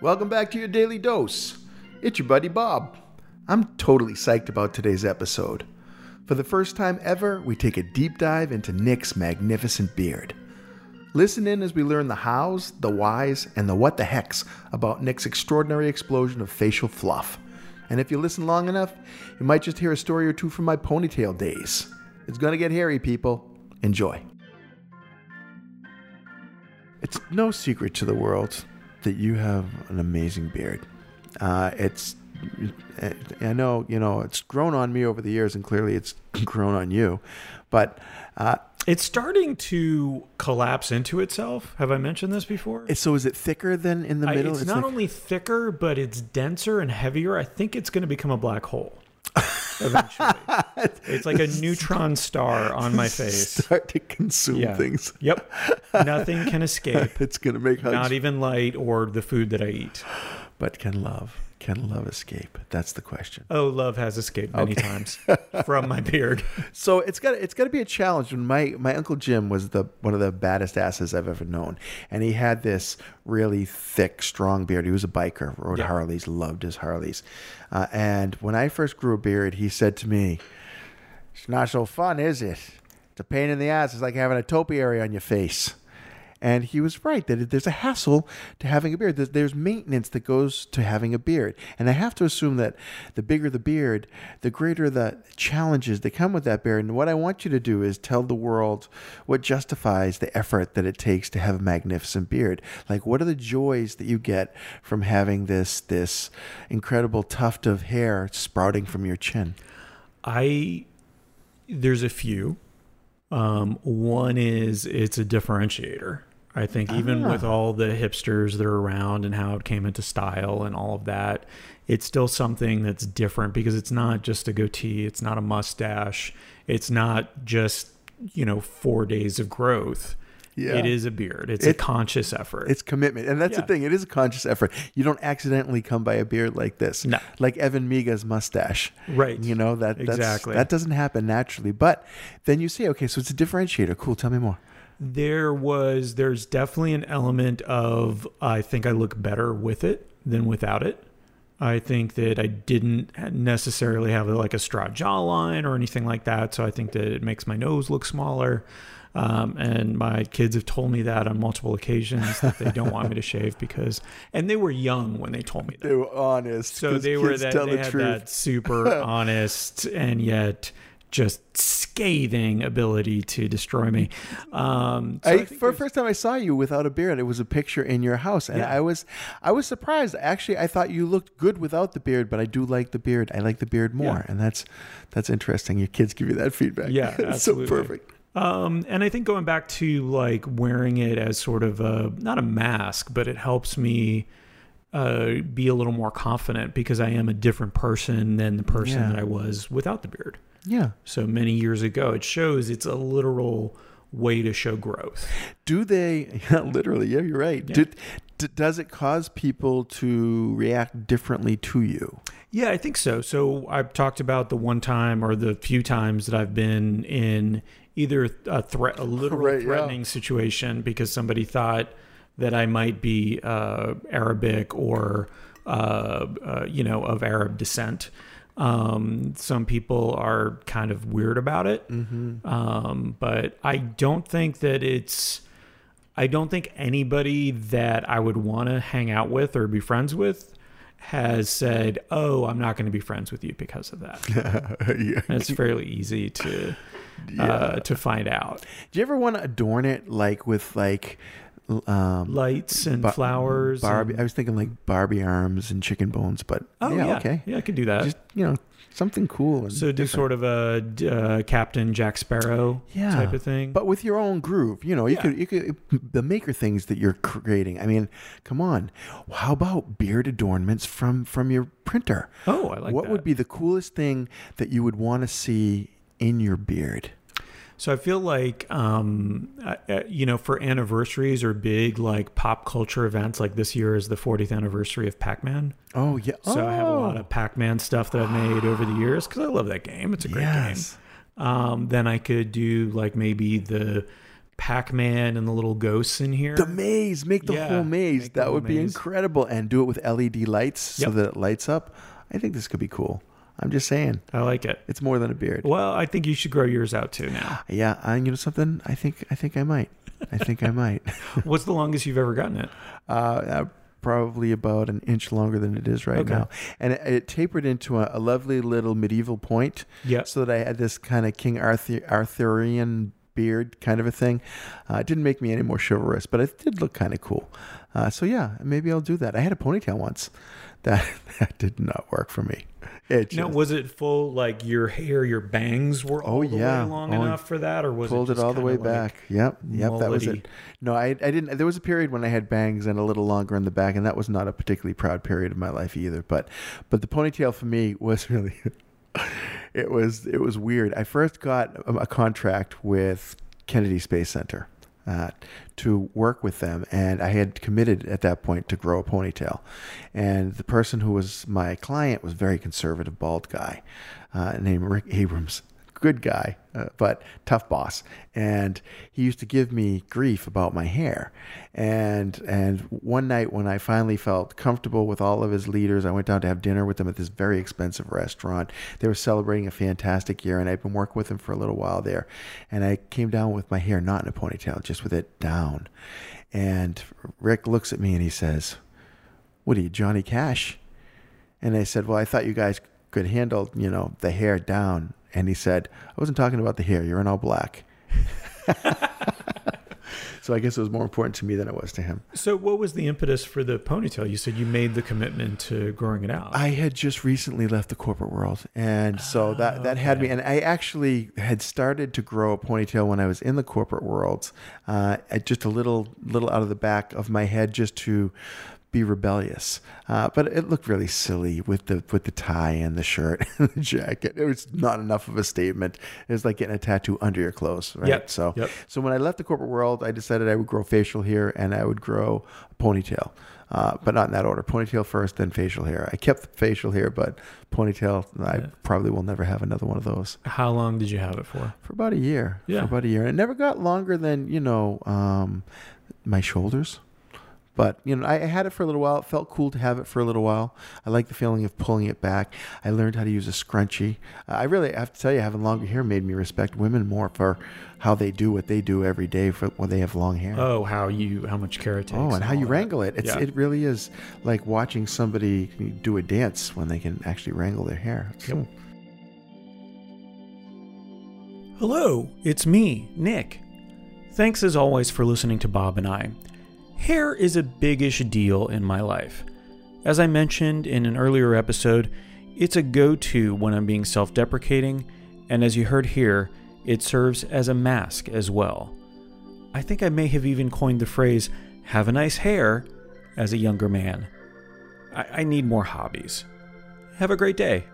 Welcome back to your daily dose. It's your buddy Bob. I'm totally psyched about today's episode. For the first time ever, we take a deep dive into Nick's magnificent beard. Listen in as we learn the hows, the whys, and the what the hecks about Nick's extraordinary explosion of facial fluff. And if you listen long enough, you might just hear a story or two from my ponytail days. It's gonna get hairy, people. Enjoy. It's no secret to the world that you have an amazing beard. Uh, it's, I know, you know, it's grown on me over the years, and clearly it's grown on you. But uh, It's starting to collapse into itself. Have I mentioned this before? so is it thicker than in the I- middle? it's, not like- only thicker, but it's denser and heavier. I think it's going to become a black hole eventually. It's like a neutron star on my face. start to consume Yeah. things. Yep. Nothing can escape. It's gonna make hugs. Not even light or the food that I eat. but can love? Can love escape? That's the question. Oh, love has escaped many times from my beard. So it's got it's got to be a challenge. When my my uncle Jim was the one of the baddest asses I've ever known, and he had this really thick, strong beard. He was a biker, rode Yeah. Harleys, loved his Harleys. Uh, and when I first grew a beard, he said to me, "It's not so fun, is it? It's a pain in the ass. It's like having a topiary on your face." And he was right that there's a hassle to having a beard. There's, maintenance that goes to having a beard. And I have to assume that the bigger the beard, the greater the challenges that come with that beard. And what I want you to do is tell the world what justifies the effort that it takes to have a magnificent beard. Like, what are the joys that you get from having this, this incredible tuft of hair sprouting from your chin? I there's a few. Um, one is it's a differentiator. I think even with all the hipsters that are around and how it came into style and all of that, it's still something that's different because it's not just a goatee, it's not a mustache, it's not just you know four days of growth. Yeah. It is a beard. It's It- a conscious effort. It's commitment. And that's Yeah. the thing. It is a conscious effort. You don't accidentally come by a beard like this. No. Like Evan Miga's mustache. Right. You know, that Exactly. that doesn't happen naturally. But then you say, okay, so it's a differentiator. Cool. Tell me more. there was there's definitely an element of I think I look better with it than without it. I think that I didn't necessarily have like a straw jawline or anything like that, so I think that it makes my nose look smaller. Um, and my kids have told me that on multiple occasions that they don't want me to shave because, and they were young when they told me that. They were honest. So they were that they the had truth. that super honest and yet just scathing ability to destroy me. Um, so I, I for the first time I saw you without a beard, it was a picture in your house, and Yeah. I was, I was surprised. Actually, I thought you looked good without the beard, but I do like the beard. I like the beard more, Yeah. and that's, that's interesting. Your kids give you that feedback. Yeah, it's so absolutely. perfect. Um, and I think going back to like wearing it as sort of a not a mask, but it helps me uh, be a little more confident because I am a different person than the person Yeah. that I was without the beard. Yeah. So many years ago, it shows it's a literal way to show growth. Do they yeah, literally? Yeah, you're right. Yeah. Do, d- does it cause people to react differently to you? Yeah, I think so. So I've talked about the one time or the few times that I've been in either a threat, a literal Right, yeah. threatening situation because somebody thought that I might be uh, Arabic or uh, uh, you know of Arab descent. Um, some people are kind of weird about it, um, but I don't think that it's. I don't think anybody that I would want to hang out with or be friends with has said, "Oh, I'm not going to be friends with you because of that." yeah. It's fairly easy to uh, to find out. Do you ever want to adorn it like with like um, Lights and Ba- flowers. Barbie? and- I was thinking like Barbie arms and chicken bones, but oh yeah, yeah, okay. yeah, I could do that. Just you know something cool. So do different. sort of a uh, Captain Jack Sparrow Yeah. type of thing. but with your own groove. You know, you Yeah. could you could the maker things that you're creating. I mean, come on. How about beard adornments from from your printer? oh, I like that. what that. would be the coolest thing that you would want to see in your beard? So I feel like, um, uh, you know, for anniversaries or big like pop culture events, like this year is the 40th anniversary of Pac-Man. Oh yeah. So I have a lot Oh. of Pac-Man stuff that I've made over the years because I love that game. It's a great Yes. game. Um, then I could do like maybe the Pac-Man and the little ghosts in here. The maze, make the Yeah, whole maze. That would be incredible. And do it with LED lights so that it lights up. I think this could be cool. I'm just saying. I like it. It's more than a beard. Well, I think you should grow yours out too now. Yeah, I, you know something? I think I think I might. I think I might. What's the longest you've ever gotten it? Uh, uh, probably about an inch longer than it is right Okay. now, and it, it tapered into a, a lovely little medieval point, Yeah. so that I had this kind of King Arthur Arthurian beard kind of a thing. Uh, it didn't make me any more chivalrous, but it did look kind of cool. Uh, so yeah, maybe I'll do that. I had a ponytail once. That that did not work for me. It just, Now, was it full like your hair, your bangs were all Oh, the yeah. way long Oh, enough for that, or was pulled it it, all the way like- back. Yep, yep, that was it. No, I, I didn't. There was a period when I had bangs and a little longer in the back, and that was not a particularly proud period of my life either. But, but the ponytail for me was really, it was it was weird. I first got a, a contract with Kennedy Space Center. Uh, to work with them, and I had committed at that point to grow a ponytail. And the person who was my client was a very conservative, bald guy uh, named Rick Abrams good guy, uh, but tough boss. And he used to give me grief about my hair. And and one night when I finally felt comfortable with all of his leaders, I went down to have dinner with them at this very expensive restaurant. They were celebrating a fantastic year, and I'd been working with them for a little while there. And I came down with my hair not in a ponytail, just with it down. And Rick looks at me and he says, "What are you, Johnny Cash?" And I said, Well, I thought you guys could handle, you know, the hair down. And he said, I wasn't talking about the hair. You're in all black. so I guess it was more important to me than it was to him. So, what was the impetus for the ponytail? You said you made the commitment to growing it out. I had just recently left the corporate world, and so that that had me. And I actually had started to grow a ponytail when I was in the corporate world, uh, just a little little out of the back of my head, just to be rebellious. Uh, but it looked really silly with the with the tie and the shirt and the jacket. It was not enough of a statement. It was like getting a tattoo under your clothes, right? Yep, So yep. so when I left the corporate world, I decided I would grow facial hair and I would grow a ponytail. Uh, but not in that order. Ponytail first, then facial hair. I kept facial hair, but ponytail, I Yeah. probably will never have another one of those. How long did you have it for? For about a year. Yeah. For about a year. And it never got longer than, you know, um, my shoulders. But, you know, I I had it for a little while. It felt cool to have it for a little while. I like the feeling of pulling it back. I learned how to use a scrunchie. Uh, I really have to tell you, having longer hair made me respect women more for how they do what they do every day for when they have long hair. Oh, how you how much care it takes. Oh, and how you that. wrangle it. It's, Yeah. It really is like watching somebody do a dance when they can actually wrangle their hair. Yep. Hello, it's me, Nick. Thanks as always for listening to Bob and I. Hair is a biggish deal in my life. As I mentioned in an earlier episode, it's a go to when I'm being self deprecating, and as you heard here, it serves as a mask as well. I think I may have even coined the phrase, have a nice hair, as a younger man. I, I need more hobbies. Have a great day.